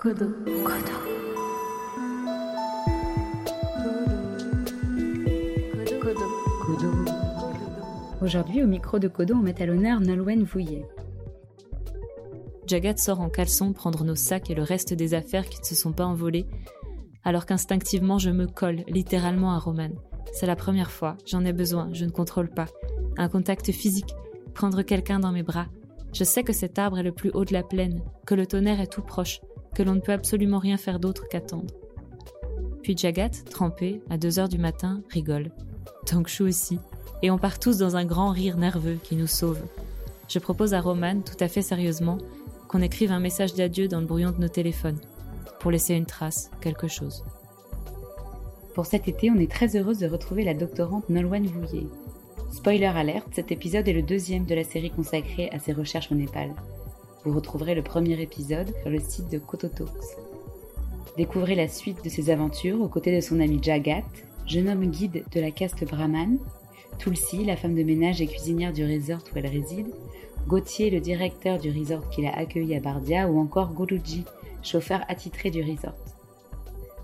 Kodo. Kodo. Kodo. Aujourd'hui, au micro de Kodo, on met à l'honneur Nolwenn Vouillet. Jagat sort en caleçon prendre nos sacs et le reste des affaires qui ne se sont pas envolées, alors qu'instinctivement je me colle littéralement à Roman. C'est la première fois, j'en ai besoin, je ne contrôle pas. Un contact physique, prendre quelqu'un dans mes bras. Je sais que cet arbre est le plus haut de la plaine, que le tonnerre est tout proche, que l'on ne peut absolument rien faire d'autre qu'attendre. Puis Jagat, trempé, à deux heures du matin, rigole. Tangshu aussi, et on part tous dans un grand rire nerveux qui nous sauve. Je propose à Roman, tout à fait sérieusement, qu'on écrive un message d'adieu dans le brouillon de nos téléphones, pour laisser une trace, quelque chose. Pour cet été, on est très heureuse de retrouver la doctorante Nolwenn Vouillet. Spoiler alerte, cet épisode est le deuxième de la série consacrée à ses recherches au Népal. Vous retrouverez le premier épisode sur le site de Kototalks. Découvrez la suite de ses aventures aux côtés de son ami Jagat, jeune homme guide de la caste brahman, Tulsi, la femme de ménage et cuisinière du resort où elle réside, Gauthier, le directeur du resort qui l'a accueilli à Bardia, ou encore Guruji, chauffeur attitré du resort.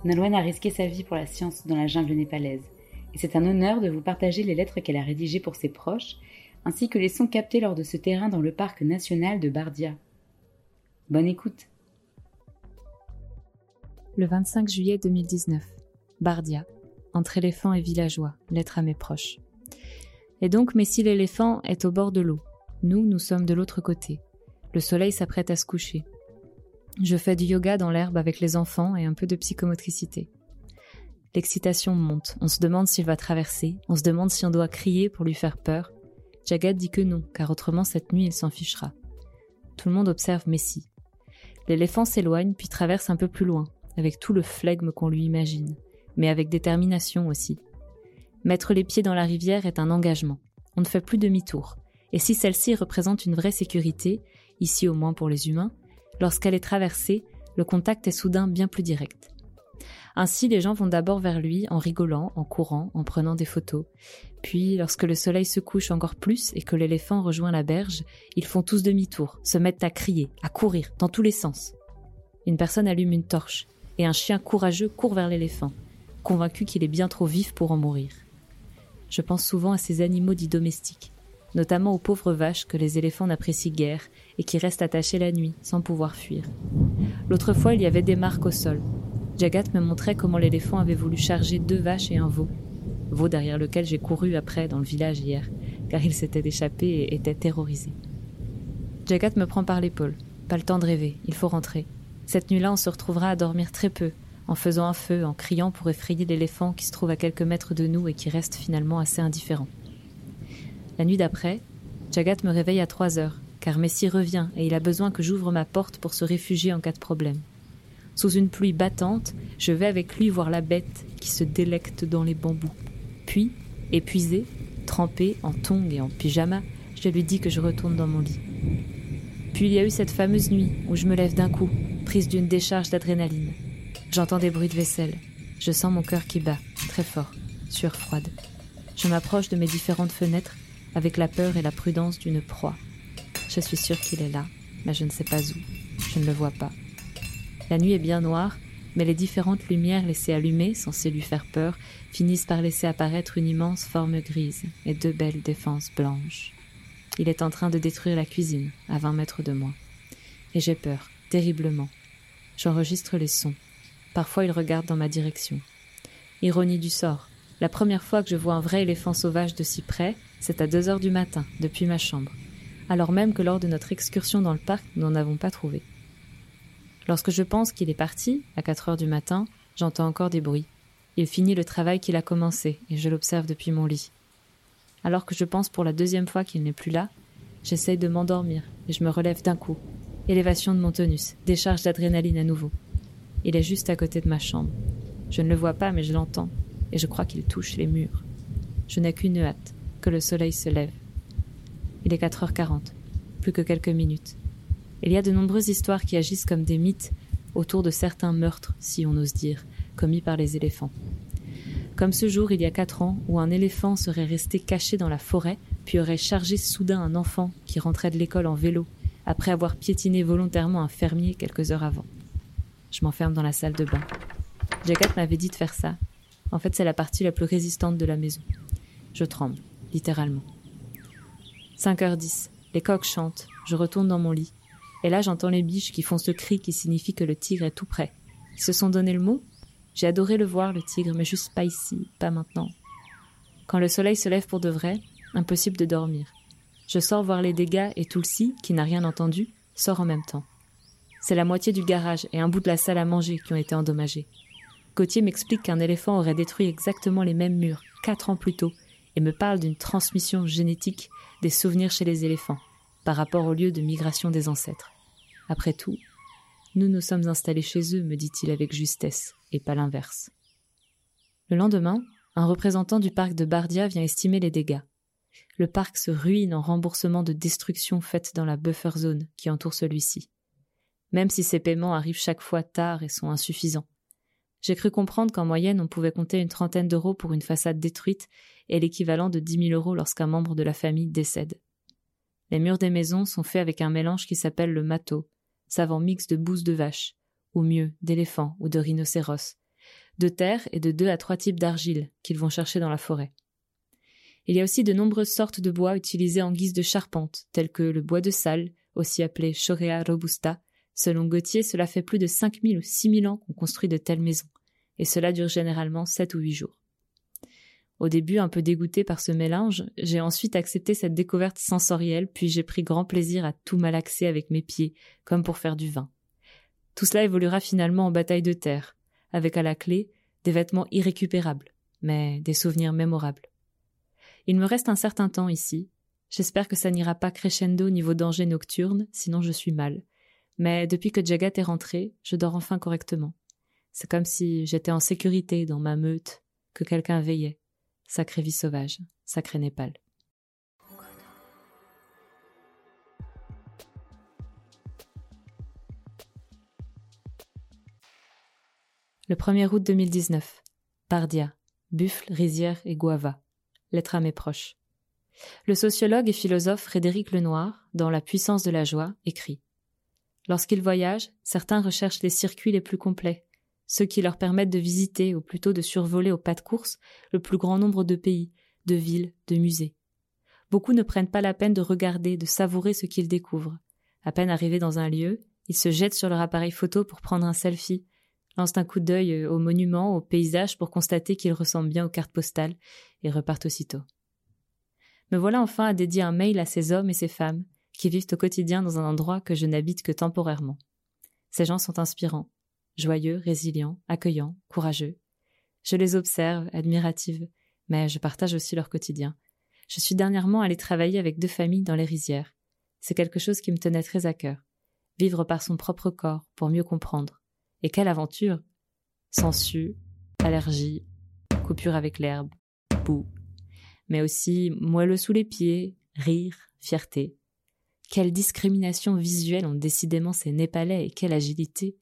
Nolwenn a risqué sa vie pour la science dans la jungle népalaise, et c'est un honneur de vous partager les lettres qu'elle a rédigées pour ses proches, ainsi que les sons captés lors de ce terrain dans le parc national de Bardia. Bonne écoute. Le 25 juillet 2019, Bardia, entre éléphants et villageois, lettre à mes proches. Et donc Messi l'éléphant est au bord de l'eau. Nous, nous sommes de l'autre côté. Le soleil s'apprête à se coucher. Je fais du yoga dans l'herbe avec les enfants et un peu de psychomotricité. L'excitation monte, on se demande s'il va traverser, on se demande si on doit crier pour lui faire peur. Jagat dit que non, car autrement cette nuit il s'en fichera. Tout le monde observe Messi. L'éléphant s'éloigne puis traverse un peu plus loin, avec tout le flegme qu'on lui imagine, mais avec détermination aussi. Mettre les pieds dans la rivière est un engagement. On ne fait plus demi-tour. Et si celle-ci représente une vraie sécurité, ici au moins pour les humains, lorsqu'elle est traversée, le contact est soudain bien plus direct. Ainsi, les gens vont d'abord vers lui en rigolant, en courant, en prenant des photos. Puis, lorsque le soleil se couche encore plus et que l'éléphant rejoint la berge, ils font tous demi-tour, se mettent à crier, à courir, dans tous les sens. Une personne allume une torche, et un chien courageux court vers l'éléphant, convaincu qu'il est bien trop vif pour en mourir. Je pense souvent à ces animaux dits domestiques, notamment aux pauvres vaches que les éléphants n'apprécient guère et qui restent attachées la nuit sans pouvoir fuir. L'autre fois, il y avait des marques au sol. Jagat me montrait comment l'éléphant avait voulu charger deux vaches et un veau, veau derrière lequel j'ai couru après dans le village hier, car il s'était échappé et était terrorisé. Jagat me prend par l'épaule. Pas le temps de rêver, il faut rentrer. Cette nuit-là, on se retrouvera à dormir très peu, en faisant un feu, en criant pour effrayer l'éléphant qui se trouve à quelques mètres de nous et qui reste finalement assez indifférent. La nuit d'après, Jagat me réveille à trois heures, car Messi revient et il a besoin que j'ouvre ma porte pour se réfugier en cas de problème. Sous une pluie battante, je vais avec lui voir la bête qui se délecte dans les bambous. Puis, épuisé, trempé en tongs et en pyjama, je lui dis que je retourne dans mon lit. Puis il y a eu cette fameuse nuit où je me lève d'un coup, prise d'une décharge d'adrénaline. J'entends des bruits de vaisselle. Je sens mon cœur qui bat, très fort, sueur froide. Je m'approche de mes différentes fenêtres avec la peur et la prudence d'une proie. Je suis sûre qu'il est là, mais je ne sais pas où. Je ne le vois pas. La nuit est bien noire, mais les différentes lumières laissées allumées, censées lui faire peur, finissent par laisser apparaître une immense forme grise et deux belles défenses blanches. Il est en train de détruire la cuisine, à vingt mètres de moi. Et j'ai peur, terriblement. J'enregistre les sons. Parfois il regarde dans ma direction. Ironie du sort. La première fois que je vois un vrai éléphant sauvage de si près, c'est à deux heures du matin, depuis ma chambre, alors même que lors de notre excursion dans le parc, nous n'en avons pas trouvé. Lorsque je pense qu'il est parti, à quatre heures du matin, j'entends encore des bruits. Il finit le travail qu'il a commencé, et je l'observe depuis mon lit. Alors que je pense pour la deuxième fois qu'il n'est plus là, j'essaye de m'endormir, et je me relève d'un coup. Élévation de mon tonus, décharge d'adrénaline à nouveau. Il est juste à côté de ma chambre. Je ne le vois pas, mais je l'entends, et je crois qu'il touche les murs. Je n'ai qu'une hâte, que le soleil se lève. Il est 4h40, plus que quelques minutes. Il y a de nombreuses histoires qui agissent comme des mythes autour de certains meurtres, si on ose dire, commis par les éléphants. Comme ce jour il y a quatre ans où un éléphant serait resté caché dans la forêt, puis aurait chargé soudain un enfant qui rentrait de l'école en vélo, après avoir piétiné volontairement un fermier quelques heures avant. Je m'enferme dans la salle de bain. Jagat m'avait dit de faire ça. En fait, c'est la partie la plus résistante de la maison. Je tremble, littéralement. 5h10. Les coqs chantent. Je retourne dans mon lit. Et là, j'entends les biches qui font ce cri qui signifie que le tigre est tout près. Ils se sont donné le mot J'ai adoré le voir, le tigre, mais juste pas ici, pas maintenant. Quand le soleil se lève pour de vrai, impossible de dormir. Je sors voir les dégâts et Tulsi, qui n'a rien entendu, sort en même temps. C'est la moitié du garage et un bout de la salle à manger qui ont été endommagés. Gauthier m'explique qu'un éléphant aurait détruit exactement les mêmes murs quatre ans plus tôt et me parle d'une transmission génétique des souvenirs chez les éléphants par rapport au lieu de migration des ancêtres. Après tout, nous nous sommes installés chez eux, me dit-il avec justesse, et pas l'inverse. Le lendemain, un représentant du parc de Bardia vient estimer les dégâts. Le parc se ruine en remboursement de destructions faites dans la buffer zone qui entoure celui-ci. Même si ces paiements arrivent chaque fois tard et sont insuffisants. J'ai cru comprendre qu'en moyenne on pouvait compter une trentaine d'euros pour une façade détruite et l'équivalent de dix mille euros lorsqu'un membre de la famille décède. Les murs des maisons sont faits avec un mélange qui s'appelle le mato, savant mix de bouse de vache, ou mieux, d'éléphants ou de rhinocéros, de terre et de deux à trois types d'argile qu'ils vont chercher dans la forêt. Il y a aussi de nombreuses sortes de bois utilisés en guise de charpente, tels que le bois de salle, aussi appelé Chorea robusta. Selon Gauthier, cela fait plus de cinq mille ou six mille ans qu'on construit de telles maisons, et cela dure généralement sept ou huit jours. Au début, un peu dégoûté par ce mélange, j'ai ensuite accepté cette découverte sensorielle, puis j'ai pris grand plaisir à tout malaxer avec mes pieds, comme pour faire du vin. Tout cela évoluera finalement en bataille de terre, avec à la clé des vêtements irrécupérables, mais des souvenirs mémorables. Il me reste un certain temps ici. J'espère que ça n'ira pas crescendo niveau danger nocturne, sinon je suis mal. Mais depuis que Jagat est rentré, je dors enfin correctement. C'est comme si j'étais en sécurité dans ma meute, que quelqu'un veillait. Sacrée vie sauvage, sacré Népal. Le 1er août 2019. Bardia, buffle, rizière et guava. Lettre à mes proches. Le sociologue et philosophe Frédéric Lenoir, dans La puissance de la joie, écrit Lorsqu'ils voyagent, certains recherchent les circuits les plus complets, ceux qui leur permettent de visiter, ou plutôt de survoler au pas de course, le plus grand nombre de pays, de villes, de musées. Beaucoup ne prennent pas la peine de regarder, de savourer ce qu'ils découvrent. À peine arrivés dans un lieu, ils se jettent sur leur appareil photo pour prendre un selfie, lancent un coup d'œil euh, au monument, au paysage pour constater qu'ils ressemblent bien aux cartes postales, et repartent aussitôt. Me voilà enfin à dédier un mail à ces hommes et ces femmes qui vivent au quotidien dans un endroit que je n'habite que temporairement. Ces gens sont inspirants, joyeux, résilients, accueillants, courageux. Je les observe, admirative, mais je partage aussi leur quotidien. Je suis dernièrement allée travailler avec deux familles dans les rizières. C'est quelque chose qui me tenait très à cœur. Vivre par son propre corps pour mieux comprendre. Et quelle aventure Sensu, allergie, coupure avec l'herbe, boue. Mais aussi moelleux sous les pieds, rire, fierté. Quelle discrimination visuelle ont décidément ces Népalais et quelle agilité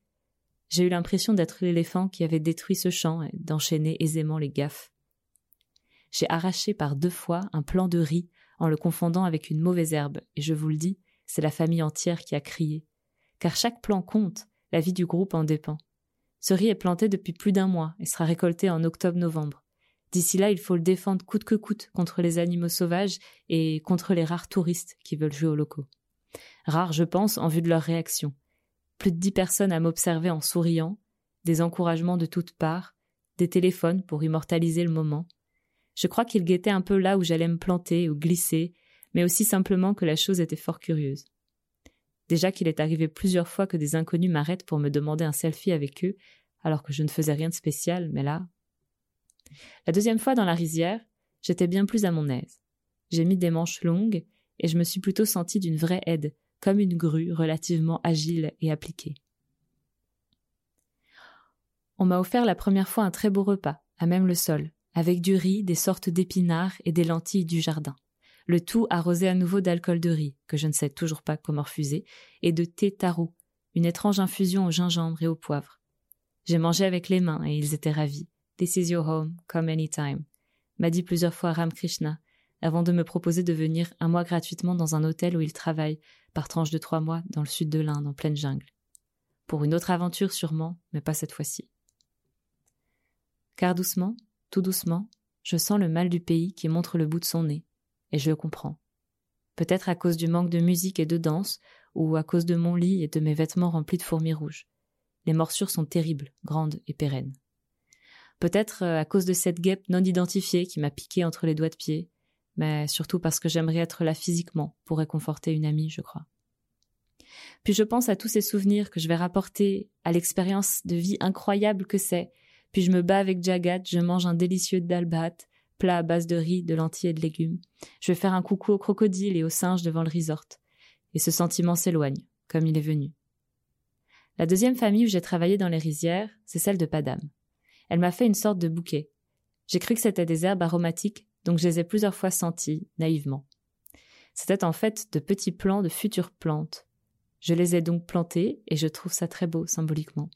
j'ai eu l'impression d'être l'éléphant qui avait détruit ce champ et d'enchaîner aisément les gaffes. J'ai arraché par deux fois un plant de riz en le confondant avec une mauvaise herbe, et je vous le dis, c'est la famille entière qui a crié. Car chaque plant compte, la vie du groupe en dépend. Ce riz est planté depuis plus d'un mois et sera récolté en octobre-novembre. D'ici là, il faut le défendre coûte que coûte contre les animaux sauvages et contre les rares touristes qui veulent jouer aux locaux. Rares, je pense, en vue de leur réaction plus de dix personnes à m'observer en souriant, des encouragements de toutes parts, des téléphones pour immortaliser le moment. Je crois qu'il guettait un peu là où j'allais me planter ou glisser, mais aussi simplement que la chose était fort curieuse. Déjà qu'il est arrivé plusieurs fois que des inconnus m'arrêtent pour me demander un selfie avec eux, alors que je ne faisais rien de spécial, mais là. La deuxième fois dans la rizière, j'étais bien plus à mon aise. J'ai mis des manches longues, et je me suis plutôt senti d'une vraie aide, comme une grue relativement agile et appliquée. On m'a offert la première fois un très beau repas, à même le sol, avec du riz, des sortes d'épinards et des lentilles du jardin. Le tout arrosé à nouveau d'alcool de riz, que je ne sais toujours pas comment refuser, et de thé taro, une étrange infusion au gingembre et au poivre. J'ai mangé avec les mains et ils étaient ravis. This is your home, come anytime, m'a dit plusieurs fois Ram Krishna, avant de me proposer de venir un mois gratuitement dans un hôtel où il travaille, par tranche de trois mois, dans le sud de l'Inde, en pleine jungle. pour une autre aventure sûrement, mais pas cette fois-ci. Car doucement, tout doucement, je sens le mal du pays qui montre le bout de son nez, et je le comprends. Peut-être à cause du manque de musique et de danse, ou à cause de mon lit et de mes vêtements remplis de fourmis rouges. Les morsures sont terribles, grandes et pérennes. Peut-être euh, à cause de cette guêpe non identifiée qui m'a piqué entre les doigts de pied, mais surtout parce que j'aimerais être là physiquement pour réconforter une amie, je crois. Puis je pense à tous ces souvenirs que je vais rapporter à l'expérience de vie incroyable que c'est, puis je me bats avec Jagat, je mange un délicieux dalbat, plat à base de riz, de lentilles et de légumes. Je vais faire un coucou aux crocodiles et aux singes devant le resort. Et ce sentiment s'éloigne, comme il est venu. La deuxième famille où j'ai travaillé dans les rizières, c'est celle de Padam. Elle m'a fait une sorte de bouquet. J'ai cru que c'était des herbes aromatiques, donc je les ai plusieurs fois senties, naïvement. C'était en fait de petits plants de futures plantes. Je les ai donc plantés, et je trouve ça très beau, symboliquement.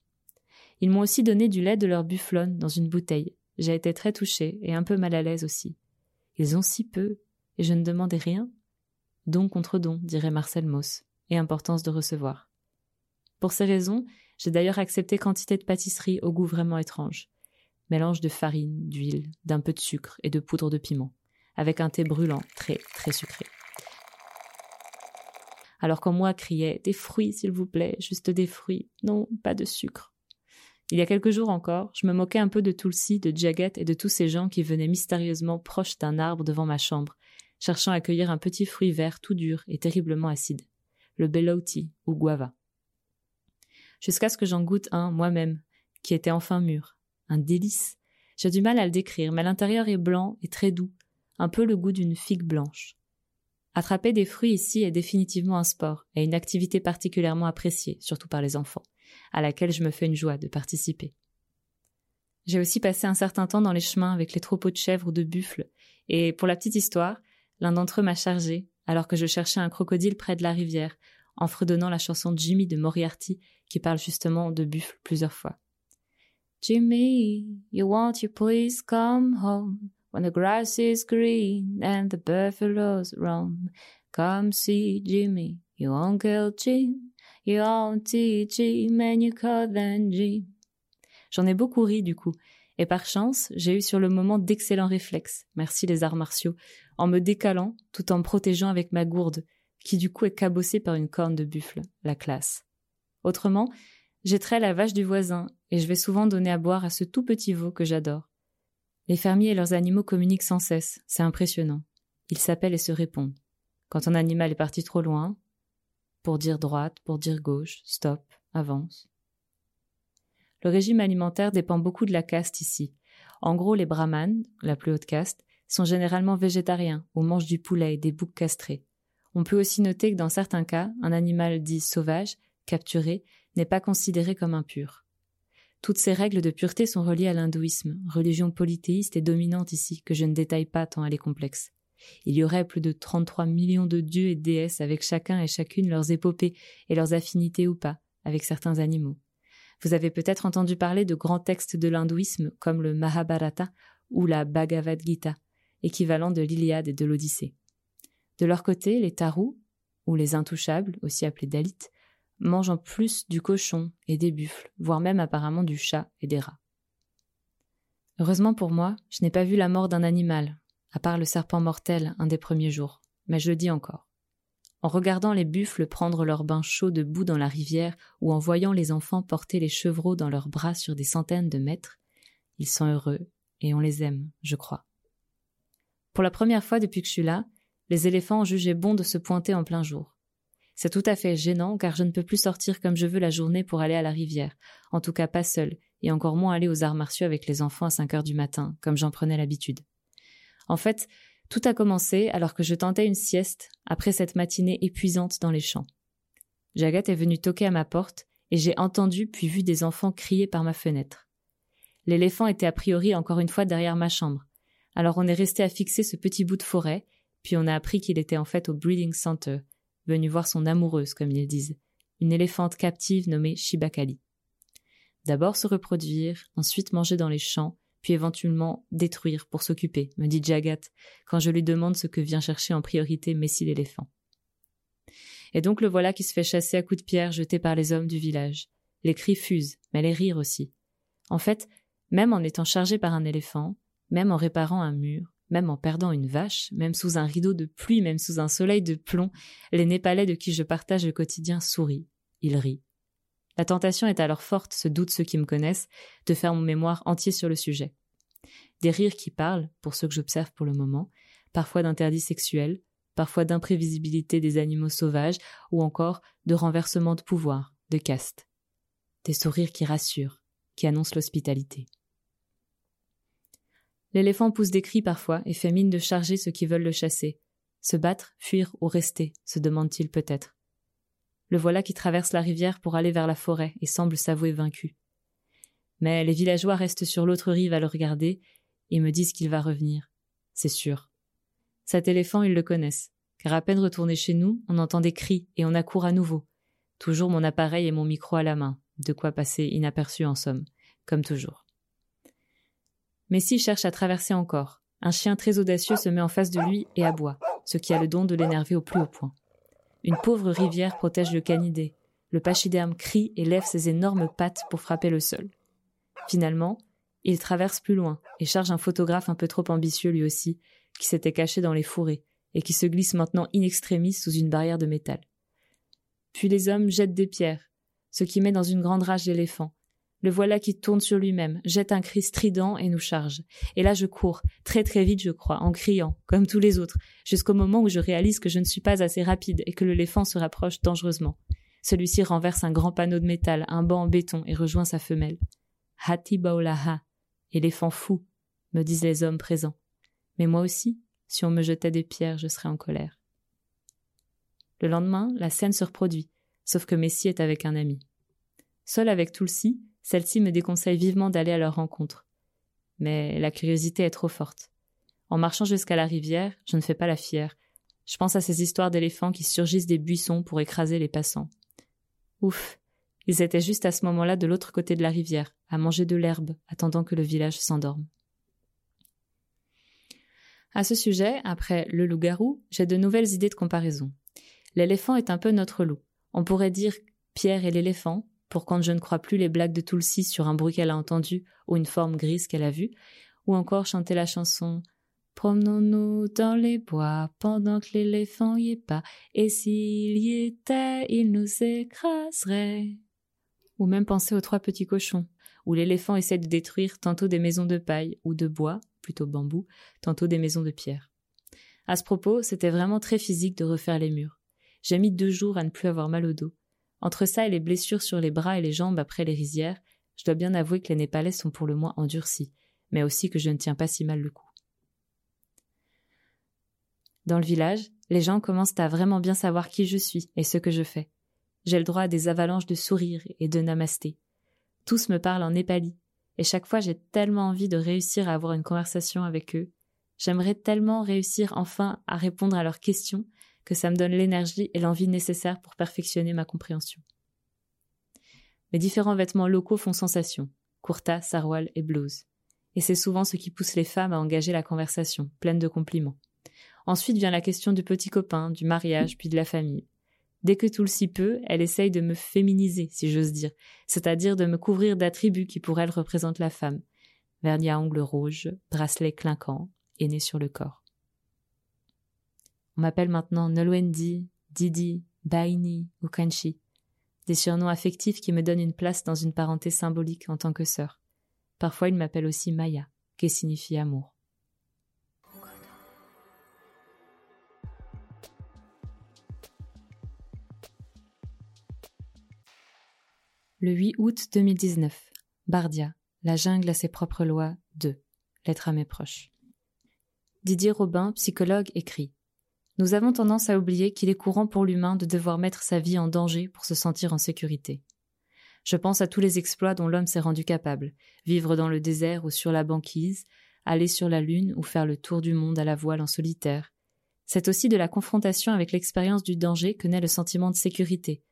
Ils m'ont aussi donné du lait de leur bufflonne dans une bouteille. J'ai été très touchée, et un peu mal à l'aise aussi. Ils ont si peu, et je ne demandais rien. Don contre don, dirait Marcel Mauss, et importance de recevoir. Pour ces raisons, j'ai d'ailleurs accepté quantité de pâtisserie au goût vraiment étrange mélange de farine, d'huile, d'un peu de sucre et de poudre de piment, avec un thé brûlant très très sucré. Alors quand moi criait Des fruits, s'il vous plaît, juste des fruits, non, pas de sucre. Il y a quelques jours encore, je me moquais un peu de Tulsi, de Jagat et de tous ces gens qui venaient mystérieusement proches d'un arbre devant ma chambre, cherchant à cueillir un petit fruit vert tout dur et terriblement acide, le belouti ou guava. Jusqu'à ce que j'en goûte un moi-même, qui était enfin mûr, un délice. J'ai du mal à le décrire, mais l'intérieur est blanc et très doux, un peu le goût d'une figue blanche. Attraper des fruits ici est définitivement un sport et une activité particulièrement appréciée, surtout par les enfants, à laquelle je me fais une joie de participer. J'ai aussi passé un certain temps dans les chemins avec les troupeaux de chèvres ou de buffles, et pour la petite histoire, l'un d'entre eux m'a chargé, alors que je cherchais un crocodile près de la rivière, en fredonnant la chanson de Jimmy de Moriarty qui parle justement de buffles plusieurs fois. Jimmy, you won't you please come home when the grass is green and the buffaloes roam? Come see Jimmy, your Uncle Jim, your Auntie Jim, and your cousin Jim. J'en ai beaucoup ri du coup, et par chance, j'ai eu sur le moment d'excellents réflexes, merci les arts martiaux, en me décalant tout en me protégeant avec ma gourde, qui du coup est cabossée par une corne de buffle, la classe. Autrement, J'étrais la vache du voisin, et je vais souvent donner à boire à ce tout petit veau que j'adore. Les fermiers et leurs animaux communiquent sans cesse, c'est impressionnant. Ils s'appellent et se répondent. Quand un animal est parti trop loin, pour dire droite, pour dire gauche, stop, avance. Le régime alimentaire dépend beaucoup de la caste ici. En gros, les brahmanes, la plus haute caste, sont généralement végétariens ou mangent du poulet et des boucs castrés. On peut aussi noter que dans certains cas, un animal dit sauvage, capturé, n'est pas considéré comme impur. Toutes ces règles de pureté sont reliées à l'hindouisme, religion polythéiste et dominante ici, que je ne détaille pas tant elle est complexe. Il y aurait plus de 33 millions de dieux et déesses avec chacun et chacune leurs épopées et leurs affinités ou pas avec certains animaux. Vous avez peut-être entendu parler de grands textes de l'hindouisme comme le Mahabharata ou la Bhagavad Gita, équivalent de l'Iliade et de l'Odyssée. De leur côté, les Tarus, ou les intouchables, aussi appelés Dalits, mangeant plus du cochon et des buffles, voire même apparemment du chat et des rats. Heureusement pour moi, je n'ai pas vu la mort d'un animal, à part le serpent mortel un des premiers jours, mais je le dis encore. En regardant les buffles prendre leur bain chaud debout dans la rivière ou en voyant les enfants porter les chevreaux dans leurs bras sur des centaines de mètres, ils sont heureux et on les aime, je crois. Pour la première fois depuis que je suis là, les éléphants ont jugé bon de se pointer en plein jour. C'est tout à fait gênant car je ne peux plus sortir comme je veux la journée pour aller à la rivière, en tout cas pas seule, et encore moins aller aux arts martiaux avec les enfants à cinq heures du matin, comme j'en prenais l'habitude. En fait, tout a commencé alors que je tentais une sieste après cette matinée épuisante dans les champs. Jagat est venu toquer à ma porte et j'ai entendu puis vu des enfants crier par ma fenêtre. L'éléphant était a priori encore une fois derrière ma chambre. Alors on est resté à fixer ce petit bout de forêt, puis on a appris qu'il était en fait au breeding center, venu voir son amoureuse, comme ils disent, une éléphante captive nommée Shibakali. D'abord se reproduire, ensuite manger dans les champs, puis éventuellement détruire pour s'occuper, me dit Jagat, quand je lui demande ce que vient chercher en priorité Messi l'éléphant. Et donc le voilà qui se fait chasser à coups de pierre jetés par les hommes du village. Les cris fusent, mais les rires aussi. En fait, même en étant chargé par un éléphant, même en réparant un mur, même en perdant une vache, même sous un rideau de pluie, même sous un soleil de plomb, les Népalais de qui je partage le quotidien sourient, ils rient. La tentation est alors forte, se doutent ceux qui me connaissent, de faire mon mémoire entier sur le sujet. Des rires qui parlent, pour ceux que j'observe pour le moment, parfois d'interdits sexuels, parfois d'imprévisibilité des animaux sauvages, ou encore de renversement de pouvoir, de caste. Des sourires qui rassurent, qui annoncent l'hospitalité. L'éléphant pousse des cris parfois et fait mine de charger ceux qui veulent le chasser. Se battre, fuir ou rester, se demande-t-il peut-être. Le voilà qui traverse la rivière pour aller vers la forêt et semble s'avouer vaincu. Mais les villageois restent sur l'autre rive à le regarder et me disent qu'il va revenir. C'est sûr. Cet éléphant, ils le connaissent, car à peine retourné chez nous, on entend des cris et on accourt à nouveau. Toujours mon appareil et mon micro à la main, de quoi passer inaperçu en somme, comme toujours. Messi cherche à traverser encore. Un chien très audacieux se met en face de lui et aboie, ce qui a le don de l'énerver au plus haut point. Une pauvre rivière protège le canidé. Le pachyderme crie et lève ses énormes pattes pour frapper le sol. Finalement, il traverse plus loin et charge un photographe un peu trop ambitieux lui aussi, qui s'était caché dans les fourrés et qui se glisse maintenant in extremis sous une barrière de métal. Puis les hommes jettent des pierres, ce qui met dans une grande rage l'éléphant, le voilà qui tourne sur lui-même, jette un cri strident et nous charge. Et là je cours, très très vite je crois, en criant, comme tous les autres, jusqu'au moment où je réalise que je ne suis pas assez rapide et que l'éléphant se rapproche dangereusement. Celui-ci renverse un grand panneau de métal, un banc en béton et rejoint sa femelle. Hati baolaha, éléphant fou, me disent les hommes présents. Mais moi aussi, si on me jetait des pierres, je serais en colère. Le lendemain, la scène se reproduit, sauf que Messi est avec un ami. Seul avec Tulsi, celle-ci me déconseille vivement d'aller à leur rencontre. Mais la curiosité est trop forte. En marchant jusqu'à la rivière, je ne fais pas la fière. Je pense à ces histoires d'éléphants qui surgissent des buissons pour écraser les passants. Ouf. Ils étaient juste à ce moment-là de l'autre côté de la rivière, à manger de l'herbe, attendant que le village s'endorme. À ce sujet, après le loup-garou, j'ai de nouvelles idées de comparaison. L'éléphant est un peu notre loup. On pourrait dire Pierre et l'éléphant, pour quand je ne crois plus les blagues de Tulsi sur un bruit qu'elle a entendu ou une forme grise qu'elle a vue, ou encore chanter la chanson Promenons-nous dans les bois pendant que l'éléphant y est pas, et s'il y était, il nous écraserait. Ou même penser aux trois petits cochons, où l'éléphant essaie de détruire tantôt des maisons de paille ou de bois, plutôt bambou, tantôt des maisons de pierre. À ce propos, c'était vraiment très physique de refaire les murs. J'ai mis deux jours à ne plus avoir mal au dos, entre ça et les blessures sur les bras et les jambes après les rizières, je dois bien avouer que les Népalais sont pour le moins endurcis, mais aussi que je ne tiens pas si mal le coup. Dans le village, les gens commencent à vraiment bien savoir qui je suis et ce que je fais. J'ai le droit à des avalanches de sourires et de namasté. Tous me parlent en népali, et chaque fois j'ai tellement envie de réussir à avoir une conversation avec eux. J'aimerais tellement réussir enfin à répondre à leurs questions que ça me donne l'énergie et l'envie nécessaires pour perfectionner ma compréhension. Mes différents vêtements locaux font sensation, kurta, sarwal et blouse. Et c'est souvent ce qui pousse les femmes à engager la conversation, pleine de compliments. Ensuite vient la question du petit copain, du mariage, puis de la famille. Dès que tout le si peut, elle essaye de me féminiser, si j'ose dire, c'est-à-dire de me couvrir d'attributs qui pour elle représentent la femme. Vernis à ongles rouges, bracelet clinquant, aîné sur le corps. On m'appelle maintenant Nolwendi, Didi, Baini ou Kanchi, des surnoms affectifs qui me donnent une place dans une parenté symbolique en tant que sœur. Parfois, il m'appelle aussi Maya, qui signifie amour. Le 8 août 2019. Bardia. La jungle a ses propres lois. 2. Lettre à mes proches. Didier Robin, psychologue, écrit nous avons tendance à oublier qu'il est courant pour l'humain de devoir mettre sa vie en danger pour se sentir en sécurité. Je pense à tous les exploits dont l'homme s'est rendu capable vivre dans le désert ou sur la banquise, aller sur la lune ou faire le tour du monde à la voile en solitaire. C'est aussi de la confrontation avec l'expérience du danger que naît le sentiment de sécurité,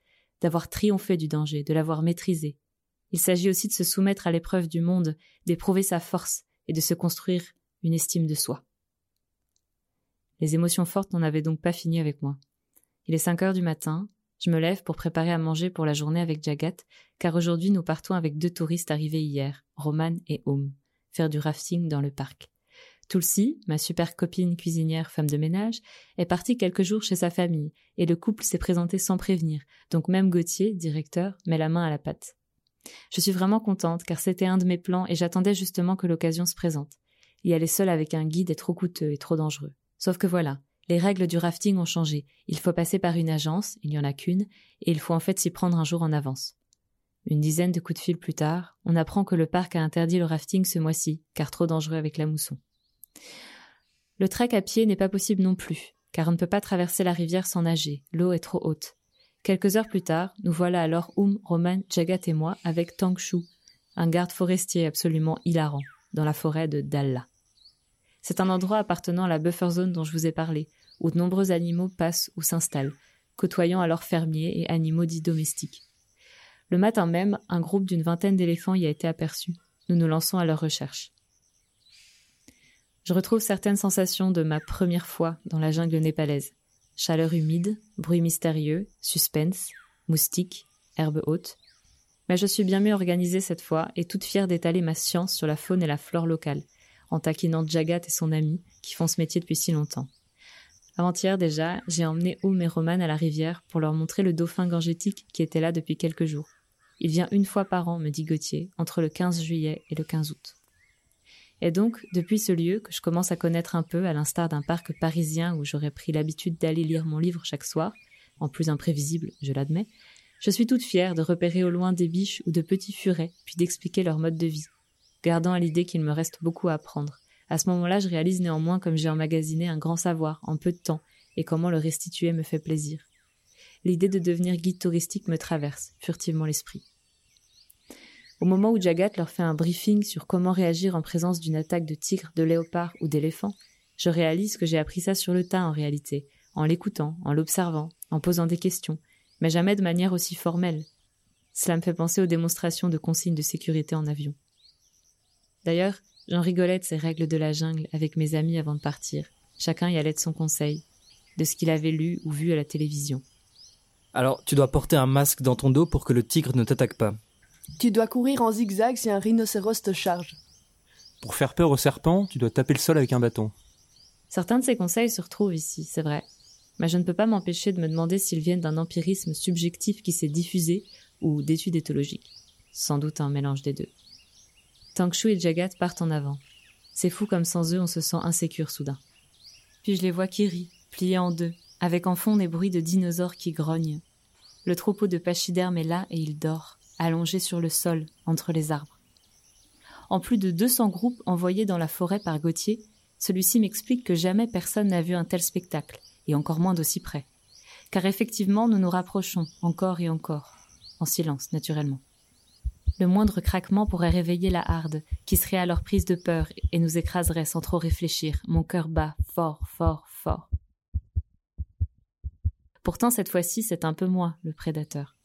d'avoir triomphé du danger, de l'avoir maîtrisé. Il s'agit aussi de se soumettre à l'épreuve du monde, d'éprouver sa force et de se construire une estime de soi. Les émotions fortes n'en avaient donc pas fini avec moi. Il est cinq heures du matin, Je me lève pour préparer à manger pour la journée avec Jagat, car aujourd'hui nous partons avec deux touristes arrivés hier, Roman et Home, faire du rafting dans le parc. Tulsi, ma super copine cuisinière femme de ménage, est partie quelques jours chez sa famille, et le couple s'est présenté sans prévenir, donc même Gauthier, directeur, met la main à la pâte. Je suis vraiment contente, car c'était un de mes plans et j'attendais justement que l'occasion se présente. Y aller seul avec un guide est trop coûteux et trop dangereux. Sauf que voilà, les règles du rafting ont changé. Il faut passer par une agence, il n'y en a qu'une, et il faut en fait s'y prendre un jour en avance. Une dizaine de coups de fil plus tard, on apprend que le parc a interdit le rafting ce mois-ci, car trop dangereux avec la mousson. Le trek à pied n'est pas possible non plus, car on ne peut pas traverser la rivière sans nager, l'eau est trop haute. Quelques heures plus tard, nous voilà alors Oum, Roman, Jagat et moi avec Tang Shu, un garde forestier absolument hilarant, dans la forêt de Dalla. C'est un endroit appartenant à la buffer zone dont je vous ai parlé, où de nombreux animaux passent ou s'installent, côtoyant alors fermiers et animaux dits domestiques. Le matin même, un groupe d'une vingtaine d'éléphants y a été aperçu. Nous nous lançons à leur recherche. Je retrouve certaines sensations de ma première fois dans la jungle népalaise. Chaleur humide, bruit mystérieux, suspense, moustiques, herbes hautes. Mais je suis bien mieux organisée cette fois et toute fière d'étaler ma science sur la faune et la flore locale, en taquinant Jagat et son ami, qui font ce métier depuis si longtemps. Avant-hier déjà, j'ai emmené Oum et Roman à la rivière pour leur montrer le dauphin gangétique qui était là depuis quelques jours. Il vient une fois par an, me dit Gauthier, entre le 15 juillet et le 15 août. Et donc, depuis ce lieu que je commence à connaître un peu, à l'instar d'un parc parisien où j'aurais pris l'habitude d'aller lire mon livre chaque soir, en plus imprévisible, je l'admets, je suis toute fière de repérer au loin des biches ou de petits furets, puis d'expliquer leur mode de vie, gardant à l'idée qu'il me reste beaucoup à apprendre. À ce moment-là, je réalise néanmoins comme j'ai emmagasiné un grand savoir en peu de temps et comment le restituer me fait plaisir. L'idée de devenir guide touristique me traverse furtivement l'esprit. Au moment où Jagat leur fait un briefing sur comment réagir en présence d'une attaque de tigre, de léopard ou d'éléphant, je réalise que j'ai appris ça sur le tas en réalité, en l'écoutant, en l'observant, en posant des questions, mais jamais de manière aussi formelle. Cela me fait penser aux démonstrations de consignes de sécurité en avion. D'ailleurs, j'en rigolais de ces règles de la jungle avec mes amis avant de partir. Chacun y allait de son conseil, de ce qu'il avait lu ou vu à la télévision. Alors, tu dois porter un masque dans ton dos pour que le tigre ne t'attaque pas. Tu dois courir en zigzag si un rhinocéros te charge. Pour faire peur au serpent, tu dois taper le sol avec un bâton. Certains de ces conseils se retrouvent ici, c'est vrai. Mais je ne peux pas m'empêcher de me demander s'ils viennent d'un empirisme subjectif qui s'est diffusé ou d'études éthologiques. Sans doute un mélange des deux. Tangshu et Jagat partent en avant. C'est fou comme sans eux on se sent insécure soudain. Puis je les vois qui rient, pliés en deux, avec en fond des bruits de dinosaures qui grognent. Le troupeau de pachydermes est là et il dort allongé sur le sol, entre les arbres. En plus de 200 groupes envoyés dans la forêt par Gauthier, celui-ci m'explique que jamais personne n'a vu un tel spectacle, et encore moins d'aussi près. Car effectivement, nous nous rapprochons, encore et encore, en silence, naturellement. Le moindre craquement pourrait réveiller la harde, qui serait alors prise de peur et nous écraserait sans trop réfléchir, mon cœur bat fort, fort, fort. Pourtant, cette fois-ci, c'est un peu moi, le prédateur.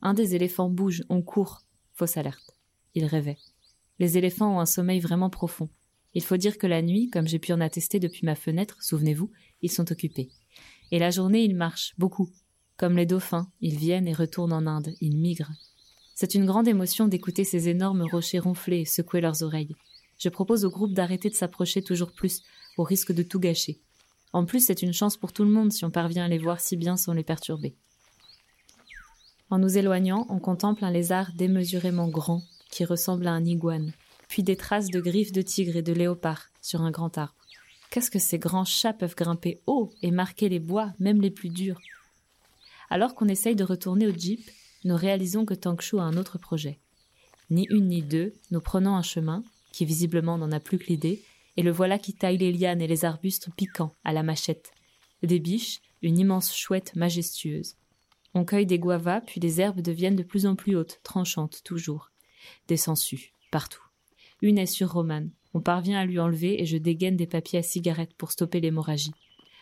Un des éléphants bouge, on court. Fausse alerte. Il rêvait. Les éléphants ont un sommeil vraiment profond. Il faut dire que la nuit, comme j'ai pu en attester depuis ma fenêtre, souvenez-vous, ils sont occupés. Et la journée, ils marchent, beaucoup. Comme les dauphins, ils viennent et retournent en Inde, ils migrent. C'est une grande émotion d'écouter ces énormes rochers ronfler et secouer leurs oreilles. Je propose au groupe d'arrêter de s'approcher toujours plus, au risque de tout gâcher. En plus, c'est une chance pour tout le monde si on parvient à les voir si bien sans les perturber. En nous éloignant, on contemple un lézard démesurément grand qui ressemble à un iguane, puis des traces de griffes de tigre et de léopard sur un grand arbre. Qu'est-ce que ces grands chats peuvent grimper haut et marquer les bois, même les plus durs? Alors qu'on essaye de retourner au jeep, nous réalisons que Tangshu a un autre projet. Ni une ni deux, nous prenons un chemin, qui visiblement n'en a plus que l'idée, et le voilà qui taille les lianes et les arbustes piquants à la machette. Des biches, une immense chouette majestueuse. On cueille des guavas, puis les herbes deviennent de plus en plus hautes, tranchantes toujours. Des sangsues, partout. Une est sur Romane. On parvient à lui enlever et je dégaine des papiers à cigarette pour stopper l'hémorragie.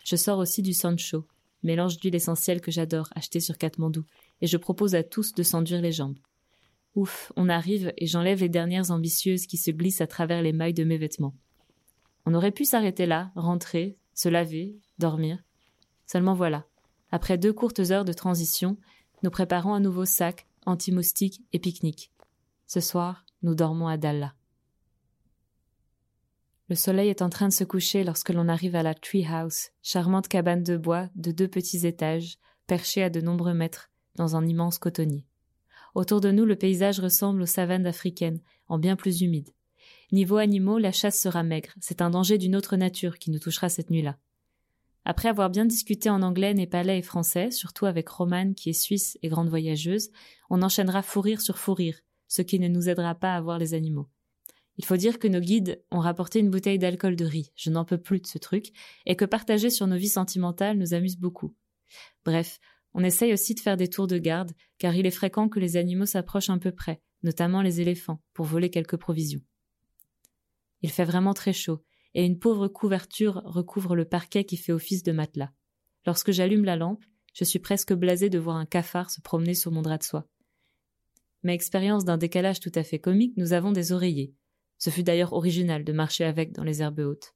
Je sors aussi du Sancho, mélange d'huile essentielle que j'adore, acheté sur Katmandou, et je propose à tous de s'enduire les jambes. Ouf, on arrive et j'enlève les dernières ambitieuses qui se glissent à travers les mailles de mes vêtements. On aurait pu s'arrêter là, rentrer, se laver, dormir. Seulement voilà, Après deux courtes heures de transition, nous préparons un nouveau sac, anti-moustique et pique-nique. Ce soir, nous dormons à Dalla. Le soleil est en train de se coucher lorsque l'on arrive à la Tree House, charmante cabane de bois de deux petits étages, perchée à de nombreux mètres, dans un immense cotonnier. Autour de nous, le paysage ressemble aux savanes africaines, en bien plus humide. Niveau animaux, la chasse sera maigre. C'est un danger d'une autre nature qui nous touchera cette nuit-là. Après avoir bien discuté en anglais, népalais et français, surtout avec Romane qui est suisse et grande voyageuse, on enchaînera fou sur fou ce qui ne nous aidera pas à voir les animaux. Il faut dire que nos guides ont rapporté une bouteille d'alcool de riz, je n'en peux plus de ce truc, et que partager sur nos vies sentimentales nous amuse beaucoup. Bref, on essaye aussi de faire des tours de garde, car il est fréquent que les animaux s'approchent un peu près, notamment les éléphants, pour voler quelques provisions. Il fait vraiment très chaud, et une pauvre couverture recouvre le parquet qui fait office de matelas. Lorsque j'allume la lampe, je suis presque blasé de voir un cafard se promener sur mon drap de soie. Mais expérience d'un décalage tout à fait comique, nous avons des oreillers. Ce fut d'ailleurs original de marcher avec dans les herbes hautes.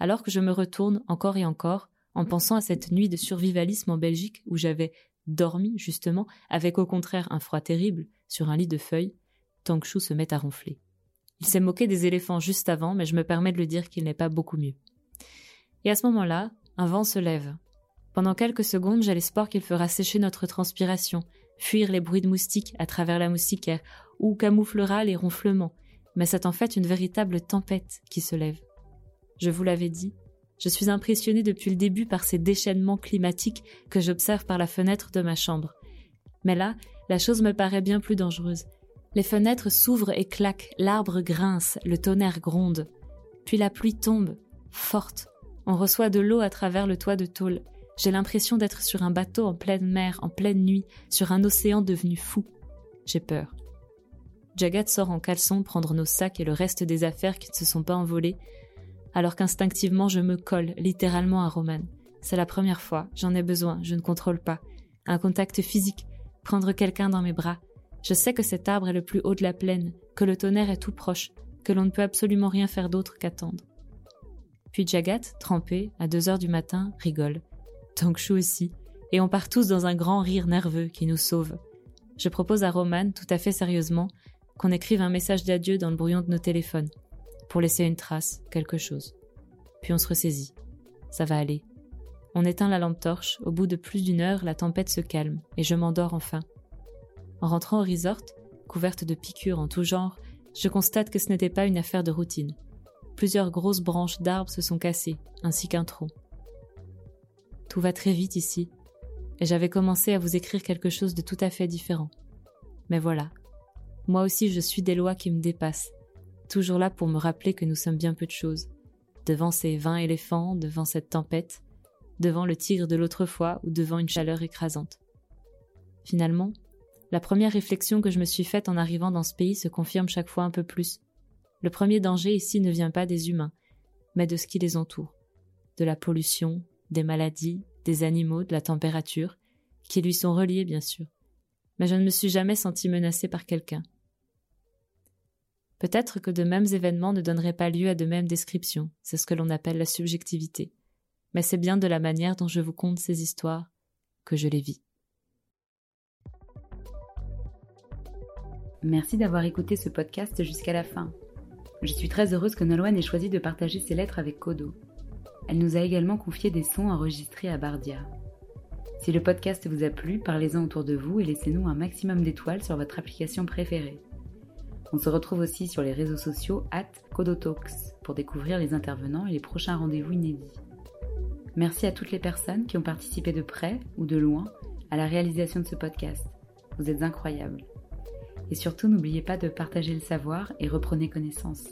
Alors que je me retourne encore et encore, en pensant à cette nuit de survivalisme en Belgique où j'avais dormi, justement, avec au contraire un froid terrible, sur un lit de feuilles, Chou se met à ronfler. Il s'est moqué des éléphants juste avant, mais je me permets de le dire qu'il n'est pas beaucoup mieux. Et à ce moment-là, un vent se lève. Pendant quelques secondes, j'ai l'espoir qu'il fera sécher notre transpiration, fuir les bruits de moustiques à travers la moustiquaire, ou camouflera les ronflements, mais c'est en fait une véritable tempête qui se lève. Je vous l'avais dit, je suis impressionné depuis le début par ces déchaînements climatiques que j'observe par la fenêtre de ma chambre. Mais là, la chose me paraît bien plus dangereuse. Les fenêtres s'ouvrent et claquent, l'arbre grince, le tonnerre gronde. Puis la pluie tombe, forte. On reçoit de l'eau à travers le toit de tôle. J'ai l'impression d'être sur un bateau en pleine mer, en pleine nuit, sur un océan devenu fou. J'ai peur. Jagat sort en caleçon prendre nos sacs et le reste des affaires qui ne se sont pas envolées, alors qu'instinctivement je me colle littéralement à Roman. C'est la première fois, j'en ai besoin, je ne contrôle pas. Un contact physique, prendre quelqu'un dans mes bras. Je sais que cet arbre est le plus haut de la plaine, que le tonnerre est tout proche, que l'on ne peut absolument rien faire d'autre qu'attendre. Puis Jagat, trempé, à deux heures du matin, rigole. Tangshu aussi, et on part tous dans un grand rire nerveux qui nous sauve. Je propose à Roman, tout à fait sérieusement, qu'on écrive un message d'adieu dans le brouillon de nos téléphones pour laisser une trace, quelque chose. Puis on se ressaisit. Ça va aller. On éteint la lampe torche, au bout de plus d'une heure, la tempête se calme, et je m'endors enfin. En rentrant au resort, couverte de piqûres en tout genre, je constate que ce n'était pas une affaire de routine. Plusieurs grosses branches d'arbres se sont cassées, ainsi qu'un tronc. Tout va très vite ici, et j'avais commencé à vous écrire quelque chose de tout à fait différent. Mais voilà. Moi aussi je suis des lois qui me dépassent, toujours là pour me rappeler que nous sommes bien peu de choses. Devant ces vingt éléphants, devant cette tempête, devant le tigre de l'autre fois ou devant une chaleur écrasante. Finalement, la première réflexion que je me suis faite en arrivant dans ce pays se confirme chaque fois un peu plus. Le premier danger ici ne vient pas des humains, mais de ce qui les entoure. De la pollution, des maladies, des animaux, de la température, qui lui sont reliés bien sûr. Mais je ne me suis jamais senti menacée par quelqu'un. Peut-être que de mêmes événements ne donneraient pas lieu à de mêmes descriptions, c'est ce que l'on appelle la subjectivité. Mais c'est bien de la manière dont je vous conte ces histoires que je les vis. Merci d'avoir écouté ce podcast jusqu'à la fin. Je suis très heureuse que Nolwenn ait choisi de partager ses lettres avec Kodo. Elle nous a également confié des sons enregistrés à Bardia. Si le podcast vous a plu, parlez-en autour de vous et laissez-nous un maximum d'étoiles sur votre application préférée. On se retrouve aussi sur les réseaux sociaux at Kodotalks pour découvrir les intervenants et les prochains rendez-vous inédits. Merci à toutes les personnes qui ont participé de près ou de loin à la réalisation de ce podcast. Vous êtes incroyables. Et surtout, n'oubliez pas de partager le savoir et reprenez connaissance.